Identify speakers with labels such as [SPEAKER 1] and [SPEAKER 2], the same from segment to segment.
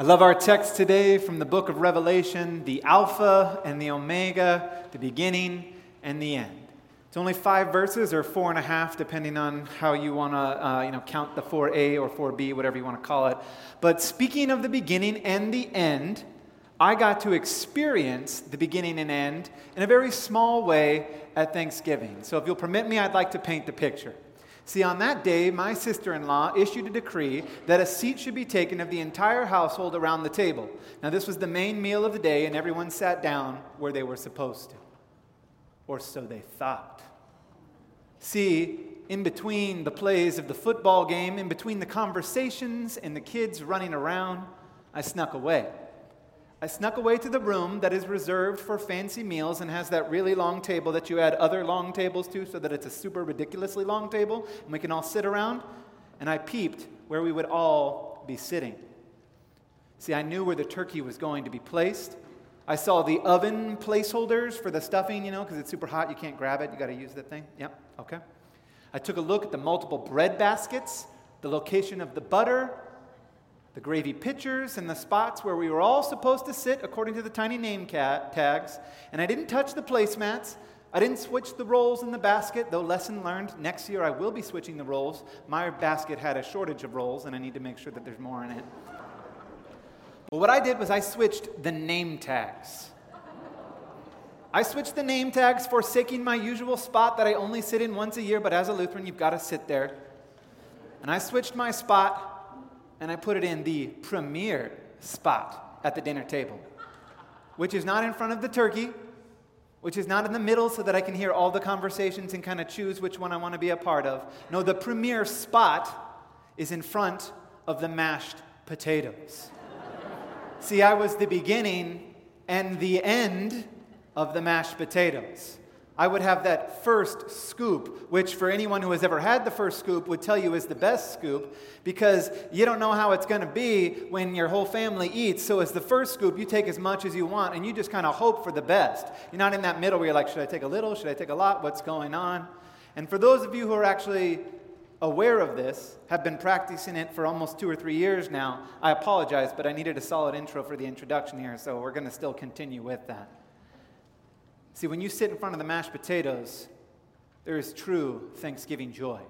[SPEAKER 1] I love our text today from the book of Revelation, the Alpha and the Omega, the beginning and the end. It's only five verses or four and a half, depending on how you want to uh, you know, count the 4a or 4b, whatever you want to call it. But speaking of the beginning and the end, I got to experience the beginning and end in a very small way at Thanksgiving. So if you'll permit me, I'd like to paint the picture. See, on that day, my sister in law issued a decree that a seat should be taken of the entire household around the table. Now, this was the main meal of the day, and everyone sat down where they were supposed to. Or so they thought. See, in between the plays of the football game, in between the conversations and the kids running around, I snuck away. I snuck away to the room that is reserved for fancy meals and has that really long table that you add other long tables to so that it's a super ridiculously long table and we can all sit around. And I peeped where we would all be sitting. See, I knew where the turkey was going to be placed. I saw the oven placeholders for the stuffing, you know, because it's super hot, you can't grab it, you got to use that thing. Yep, okay. I took a look at the multiple bread baskets, the location of the butter, the gravy pitchers and the spots where we were all supposed to sit according to the tiny name tags. And I didn't touch the placemats. I didn't switch the rolls in the basket, though lesson learned. Next year I will be switching the rolls. My basket had a shortage of rolls, and I need to make sure that there's more in it. But what I did was I switched the name tags. I switched the name tags, forsaking my usual spot that I only sit in once a year, but as a Lutheran, you've got to sit there. And I switched my spot and I put it in the premier spot at the dinner table, which is not in front of the turkey, which is not in the middle so that I can hear all the conversations and kind of choose which one I want to be a part of. No, the premier spot is in front of the mashed potatoes. See, I was the beginning and the end of the mashed potatoes. I would have that first scoop, which for anyone who has ever had the first scoop would tell you is the best scoop because you don't know how it's going to be when your whole family eats. So, as the first scoop, you take as much as you want and you just kind of hope for the best. You're not in that middle where you're like, should I take a little? Should I take a lot? What's going on? And for those of you who are actually aware of this, have been practicing it for almost two or three years now, I apologize, but I needed a solid intro for the introduction here, so we're going to still continue with that. See, when you sit in front of the mashed potatoes, there is true Thanksgiving joy.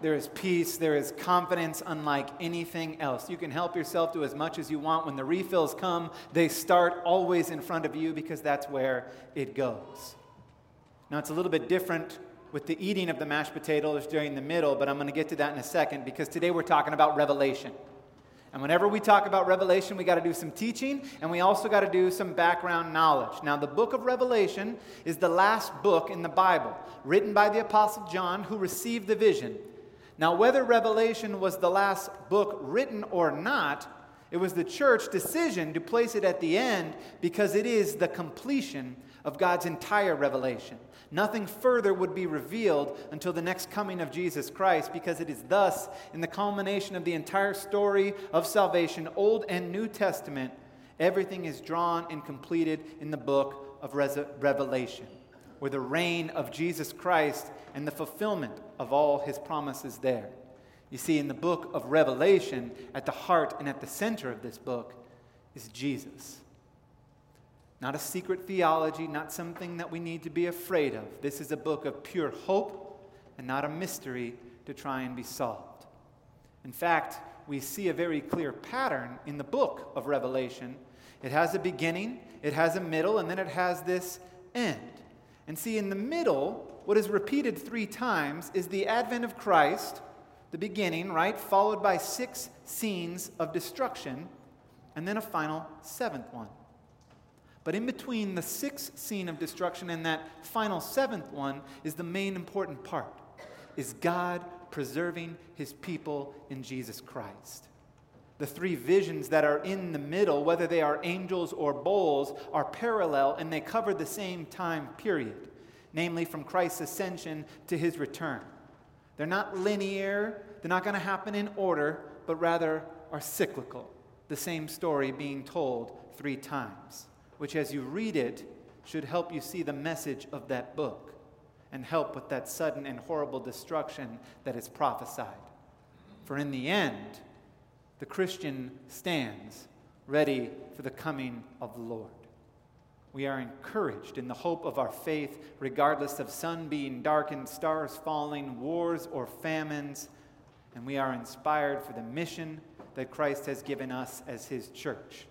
[SPEAKER 1] There is peace, there is confidence unlike anything else. You can help yourself to as much as you want. When the refills come, they start always in front of you because that's where it goes. Now, it's a little bit different with the eating of the mashed potatoes during the middle, but I'm going to get to that in a second because today we're talking about revelation. And whenever we talk about Revelation, we got to do some teaching and we also got to do some background knowledge. Now, the book of Revelation is the last book in the Bible, written by the Apostle John, who received the vision. Now, whether Revelation was the last book written or not, it was the church decision to place it at the end because it is the completion of God's entire revelation. Nothing further would be revealed until the next coming of Jesus Christ, because it is thus, in the culmination of the entire story of salvation, Old and New Testament, everything is drawn and completed in the book of Revelation, where the reign of Jesus Christ and the fulfillment of all his promises there. You see, in the book of Revelation, at the heart and at the center of this book is Jesus. Not a secret theology, not something that we need to be afraid of. This is a book of pure hope and not a mystery to try and be solved. In fact, we see a very clear pattern in the book of Revelation. It has a beginning, it has a middle, and then it has this end. And see, in the middle, what is repeated three times is the advent of Christ, the beginning, right? Followed by six scenes of destruction, and then a final seventh one. But in between the sixth scene of destruction and that final seventh one is the main important part is God preserving his people in Jesus Christ. The three visions that are in the middle, whether they are angels or bowls, are parallel and they cover the same time period, namely from Christ's ascension to his return. They're not linear, they're not going to happen in order, but rather are cyclical, the same story being told three times which, as you read it, should help you see the message of that book and help with that sudden and horrible destruction that is prophesied. For in the end, the Christian stands ready for the coming of the Lord. We are encouraged in the hope of our faith, regardless of sun being darkened, stars falling, wars, or famines. And we are inspired for the mission that Christ has given us as His church,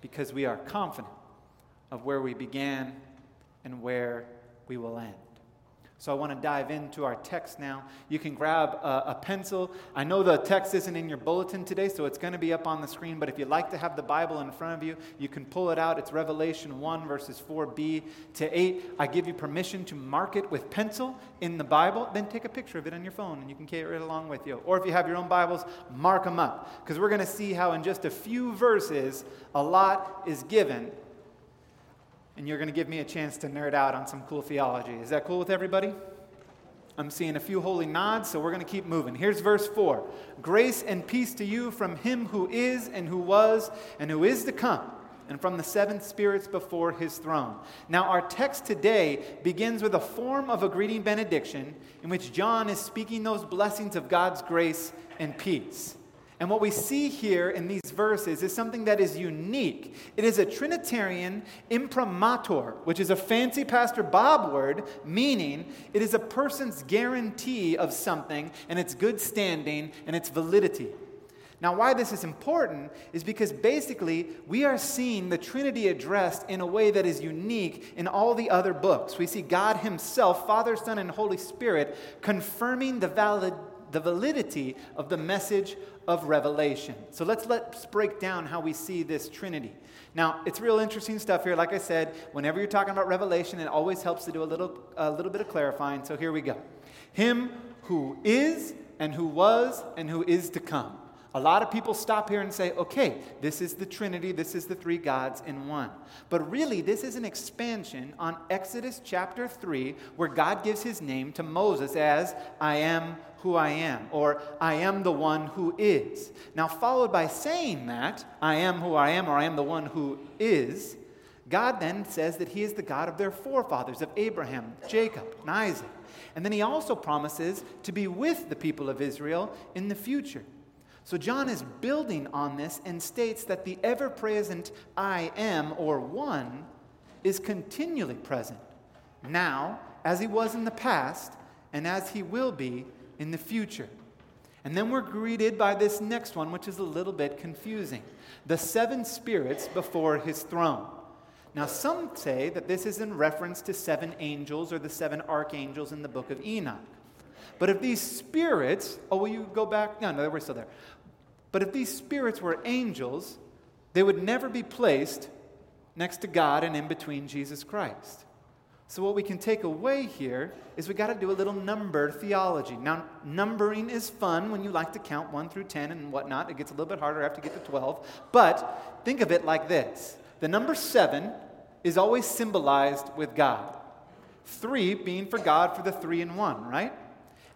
[SPEAKER 1] because we are confident of where we began and where we will end. So I want to dive into our text now. You can grab a, a, pencil. I know the text isn't in your bulletin today, so it's going to be up on the screen. But if you'd like to have the Bible in front of you, you can pull it out. It's Revelation 1, verses 4b to 8. I give you permission to mark it with pencil in the Bible. Then take a picture of it on your phone, and you can carry it along with you. Or if you have your own Bibles, mark them up. Because we're going to see how in just a few verses, a lot is given and you're going to give me a chance to nerd out on some cool theology. Is that cool with everybody? I'm seeing a few holy nods, so we're going to keep moving. Here's verse 4 Grace and peace to you from him who is, and who was, and who is to come, and from the seven spirits before his throne. Now, our text today begins with a form of a greeting benediction in which John is speaking those blessings of God's grace and peace. And what we see here in these verses is something that is unique. It is a Trinitarian imprimatur, which is a fancy Pastor Bob word, meaning it is a person's guarantee of something and its good standing and its validity. Now, why this is important is because basically we are seeing the Trinity addressed in a way that is unique in all the other books. We see God Himself, Father, Son, and Holy Spirit, confirming the valid the validity of the message of Revelation. So let's let's break down how we see this Trinity. Now, it's real interesting stuff here. Like I said, whenever you're talking about Revelation, it always helps to do a little a little bit of clarifying. So here we go. Him who is and who was and who is to come. A lot of people stop here and say, okay, this is the Trinity, this is the three gods in one. But really, this is an expansion on Exodus chapter 3, where God gives his name to Moses as I am who I am, or I am the one who is. Now, followed by saying that, I am who I am, or I am the one who is, God then says that he is the God of their forefathers, of Abraham, Jacob, and Isaac. And then he also promises to be with the people of Israel in the future. So John is building on this and states that the ever present I am, or one, is continually present, now, as he was in the past, and as he will be in the future. And then we're greeted by this next one, which is a little bit confusing the seven spirits before his throne. Now, some say that this is in reference to seven angels or the seven archangels in the book of Enoch. But if these spirits, oh, will you go back? No, no, we're still there. But if these spirits were angels, they would never be placed next to God and in between Jesus Christ. So, what we can take away here is we got to do a little number theology. Now, numbering is fun when you like to count 1 through 10 and whatnot. It gets a little bit harder after you get to 12. But think of it like this the number 7 is always symbolized with God. 3 being for God for the 3 and 1, right?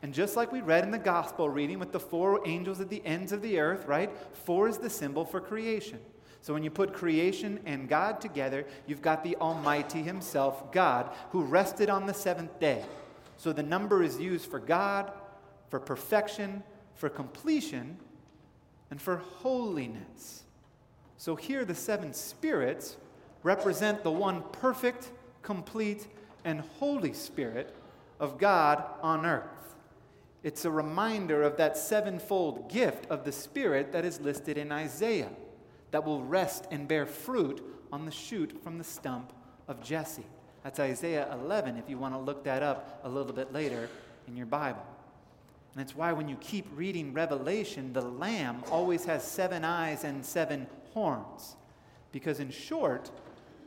[SPEAKER 1] And just like we read in the gospel reading with the four angels at the ends of the earth, right? Four is the symbol for creation. So when you put creation and God together, you've got the Almighty Himself, God, who rested on the seventh day. So the number is used for God, for perfection, for completion, and for holiness. So here the seven spirits represent the one perfect, complete, and holy Spirit of God on earth. It's a reminder of that sevenfold gift of the Spirit that is listed in Isaiah that will rest and bear fruit on the shoot from the stump of Jesse. That's Isaiah 11, if you want to look that up a little bit later in your Bible. And that's why when you keep reading Revelation, the Lamb always has seven eyes and seven horns. Because, in short,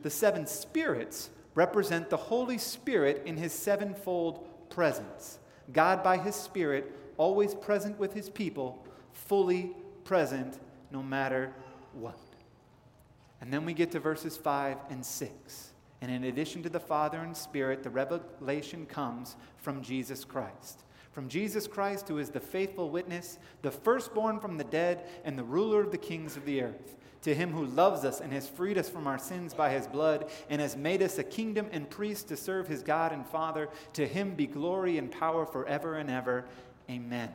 [SPEAKER 1] the seven spirits represent the Holy Spirit in his sevenfold presence. God, by His Spirit, always present with His people, fully present no matter what. And then we get to verses 5 and 6. And in addition to the Father and Spirit, the revelation comes from Jesus Christ. From Jesus Christ, who is the faithful witness, the firstborn from the dead, and the ruler of the kings of the earth to him who loves us and has freed us from our sins by his blood and has made us a kingdom and priests to serve his God and Father, to him be glory and power forever and ever. Amen.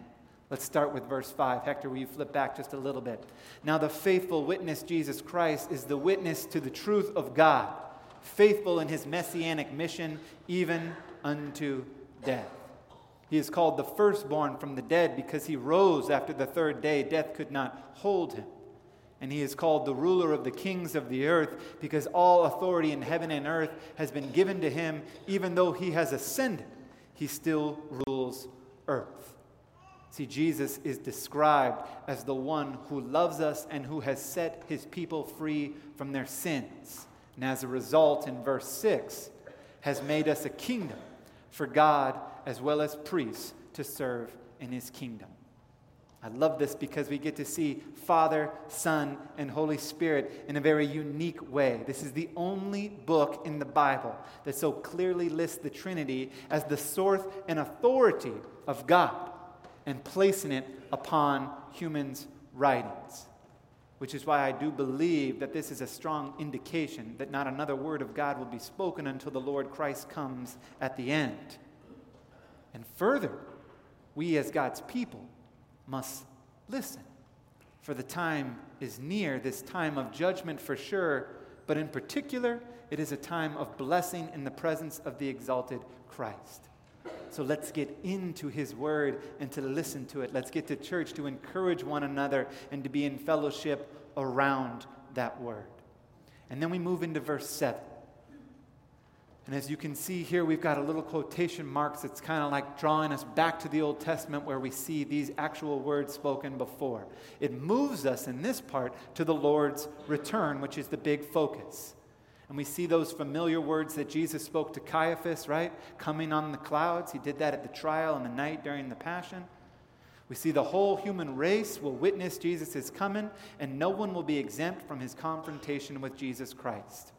[SPEAKER 1] Let's start with verse 5. Hector, will you flip back just a little bit? Now, the faithful witness, Jesus Christ, is the witness to the truth of God, faithful in his messianic mission, even unto death. He is called the firstborn from the dead because he rose after the third day. Death could not hold him. And he is called the ruler of the kings of the earth because all authority in heaven and earth has been given to him. Even though he has ascended, he still rules earth. See, Jesus is described as the one who loves us and who has set his people free from their sins. And as a result, in verse 6, has made us a kingdom for God as well as priests to serve in his kingdom. I love this because we get to see Father, Son, and Holy Spirit in a very unique way. This is the only book in the Bible that so clearly lists the Trinity as the source and authority of God and placing it upon humans' writings. Which is why I do believe that this is a strong indication that not another word of God will be spoken until the Lord Christ comes at the end. And further, we as God's people must listen. For the time is near, this time of judgment for sure, but in particular, it is a time of blessing in the presence of the exalted Christ. So let's get into his word and to listen to it. Let's get to church to encourage one another and to be in fellowship around that word. And then we move into verse 7. And as you can see here, we've got a little quotation marks that's kind of like drawing us back to the Old Testament where we see these actual words spoken before. It moves us in this part to the Lord's return, which is the big focus. And we see those familiar words that Jesus spoke to Caiaphas, right? Coming on the clouds. He did that at the trial and the night during the Passion. We see the whole human race will witness Jesus coming, and no one will be exempt from his confrontation with Jesus Christ.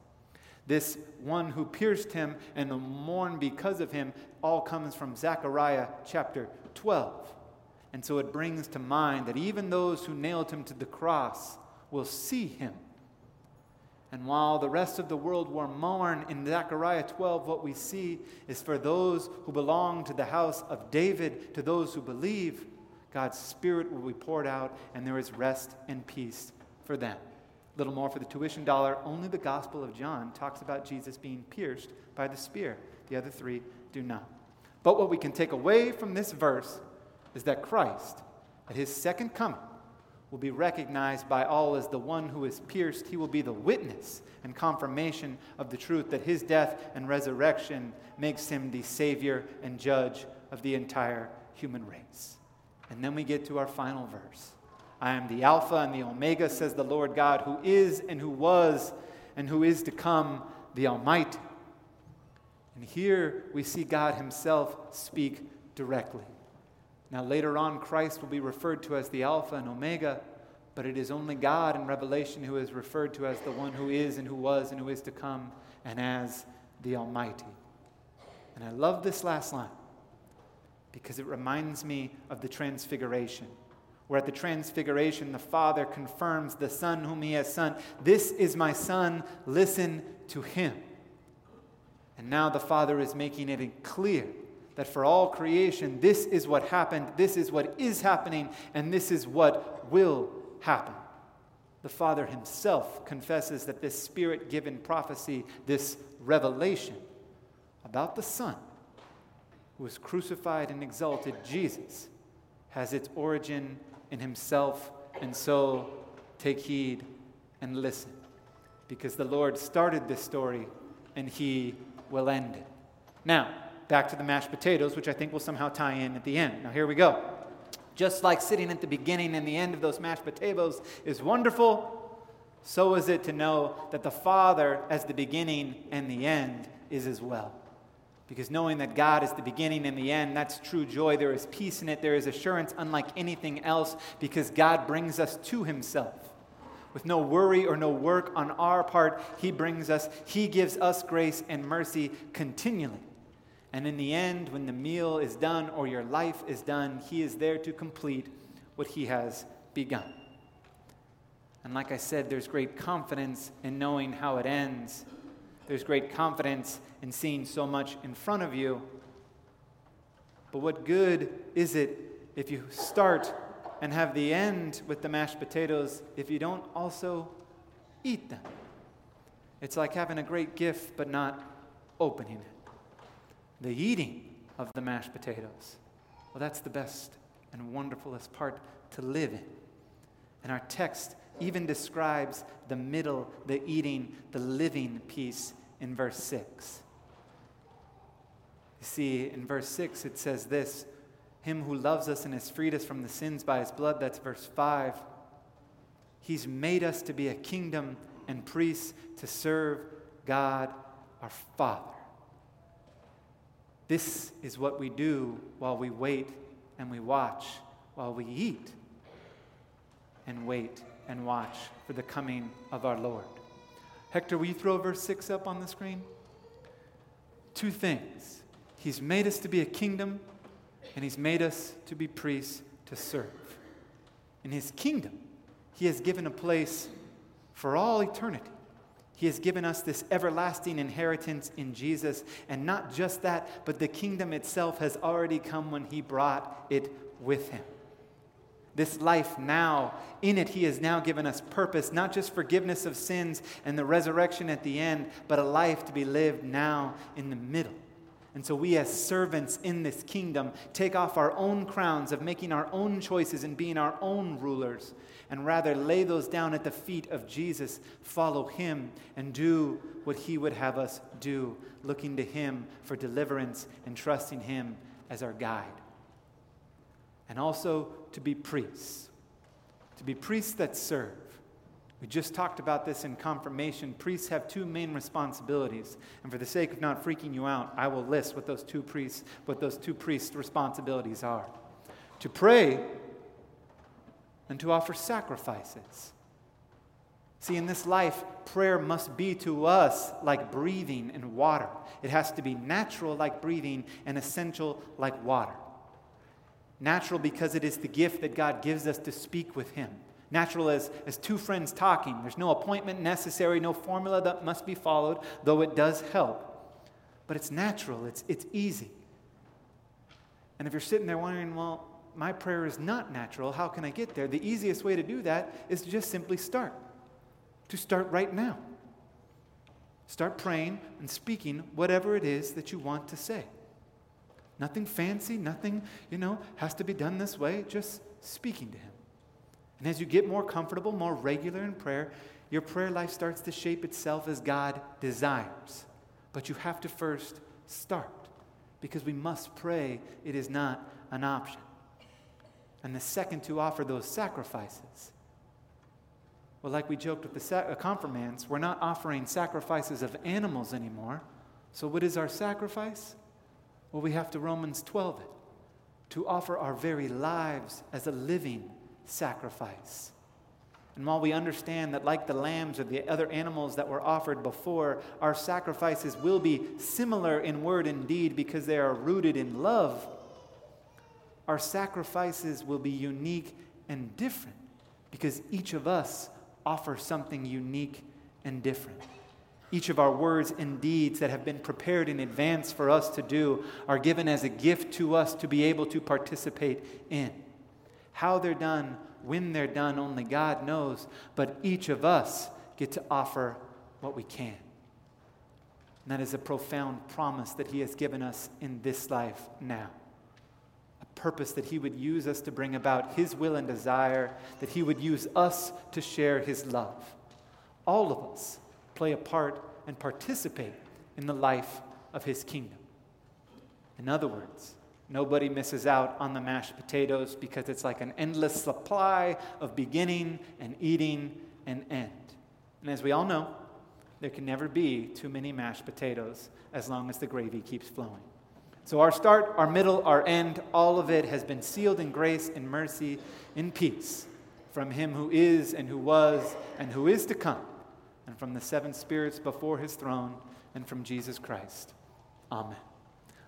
[SPEAKER 1] This one who pierced him and the mourn because of him all comes from Zechariah chapter 12. And so it brings to mind that even those who nailed him to the cross will see him and while the rest of the world will mourn, in Zechariah 12, what we see is for those who belong to the house of David, to those who believe, God's Spirit will be poured out, and there is rest and peace for them. A little more for the tuition dollar. Only the Gospel of John talks about Jesus being pierced by the spear, the other three do not. But what we can take away from this verse is that Christ, at his second coming, will be recognized by all as the one who is pierced. He will be the witness and confirmation of the truth that his death and resurrection makes him the Savior and judge of the entire human race. And then we get to our final verse I am the Alpha and the Omega, says the Lord God, who is and who was and who is to come, the Almighty. And here we see God Himself speak directly. Now, later on, Christ will be referred to as the Alpha and Omega, but it is only God in Revelation who is referred to as the one who is and who was and who is to come, and as the Almighty. And I love this last line because it reminds me of the Transfiguration, where at the Transfiguration, the Father confirms the Son whom He has sent. This is my Son, listen to Him. And now the Father is making it clear that for all creation, this is what happened, this is what is happening, and this is what will happen. The Father Himself confesses that this Spirit given prophecy, this revelation about the Son who was crucified and exalted, Jesus, has its origin in Himself. And so take heed and listen, because the Lord started this story and He will end it. Now, back to the mashed potatoes, which I think will somehow tie in at the end. Now, here we go. Just like sitting at the beginning and the end of those mashed potatoes is wonderful, so is it to know that the Father, as the beginning and the end, is as well. Because knowing that God is the beginning and the end, that's true joy. There is peace in it. There is assurance unlike anything else because God brings us to Himself. With no worry or no work on our part, He brings us, He gives us grace and mercy continually. And in the end, when the meal is done or your life is done, He is there to complete what He has begun. And like I said, there's great confidence in knowing how it ends. There's great confidence in seeing so much in front of you. But what good is it if you start and have the end with the mashed potatoes if you don't also eat them. It's like having a great gift but not opening it. The eating of the mashed potatoes, well, that's the best and wonderfulest part to live in. And our text even describes the middle, the eating, the living piece in verse 6. You see, in verse 6, it says this Him who loves us and has freed us from the sins by his blood, that's verse 5. He's made us to be a kingdom and priests to serve God our Father. This is what we do while we wait and we watch, while we eat and wait and watch for the coming of our Lord. Hector, will you throw verse 6 up on the screen? Two things. He's made us to be a kingdom, and He's made us to be priests to serve. In His kingdom, He has given a place for all eternity. He has given us this everlasting inheritance in Jesus. And not just that, but the kingdom itself has already come when He brought it with Him this life now. In it, He has now given us purpose, not just forgiveness of sins and the resurrection at the end, but a life to be lived now in the middle. And so, we as servants in this kingdom take off our own crowns of making our own choices and being our own rulers, and rather lay those down at the feet of Jesus, follow Him, and do what He would have us do, looking to Him for deliverance and trusting Him as our guide. And also to be priests, to be priests that serve. We just talked about this in confirmation. Priests have two main responsibilities, and for the sake of not freaking you out, I will list what those two priests what those two priests responsibilities are. To pray and to offer sacrifices. See, in this life, prayer must be to us like breathing and water. It has to be natural like breathing and essential like water. Natural because it is the gift that God gives us to speak with Him. Natural as, as two friends talking. There's no appointment necessary, no formula that must be followed, though it does help. But it's natural, it's, it's easy. And if you're sitting there wondering, well, my prayer is not natural, how can I get there? The easiest way to do that is to just simply start. To start right now. Start praying and speaking whatever it is that you want to say. Nothing fancy, nothing, you know, has to be done this way, just speaking to Him. And as you get more comfortable, more regular in prayer, your prayer life starts to shape itself as God desires. But you have to first start because we must pray, it is not an option. And the second, to offer those sacrifices. Well, like we joked with the sa- uh, we're not offering sacrifices of animals anymore. So, what is our sacrifice? Well, we have to Romans 12 it to offer our very lives as a living sacrifice. And while we understand that, like the lambs or the other animals that were offered before, our sacrifices will be similar in word and deed because they are rooted in love, our sacrifices will be unique and different because each of us offers something unique and different. Each of our words and deeds that have been prepared in advance for us to do are given as a gift to us to be able to participate in. How they're done, when they're done, only God knows, but each of us get to offer what we can. And that is a profound promise that He has given us in this life now. Purpose that He would use us to bring about His will and desire, that He would use us to share His love. All of us play a part and participate in the life of his kingdom. In other words, nobody misses out on the mashed potatoes because it's like an endless supply of beginning and eating and end. And as we all know, there can never be too many mashed potatoes as long as the gravy keeps flowing. So, our start, our middle, our end, all of it has been sealed in grace and mercy in peace from Him who is and who was and who is to come and from the seven spirits before his throne, and from Jesus Christ. Amen.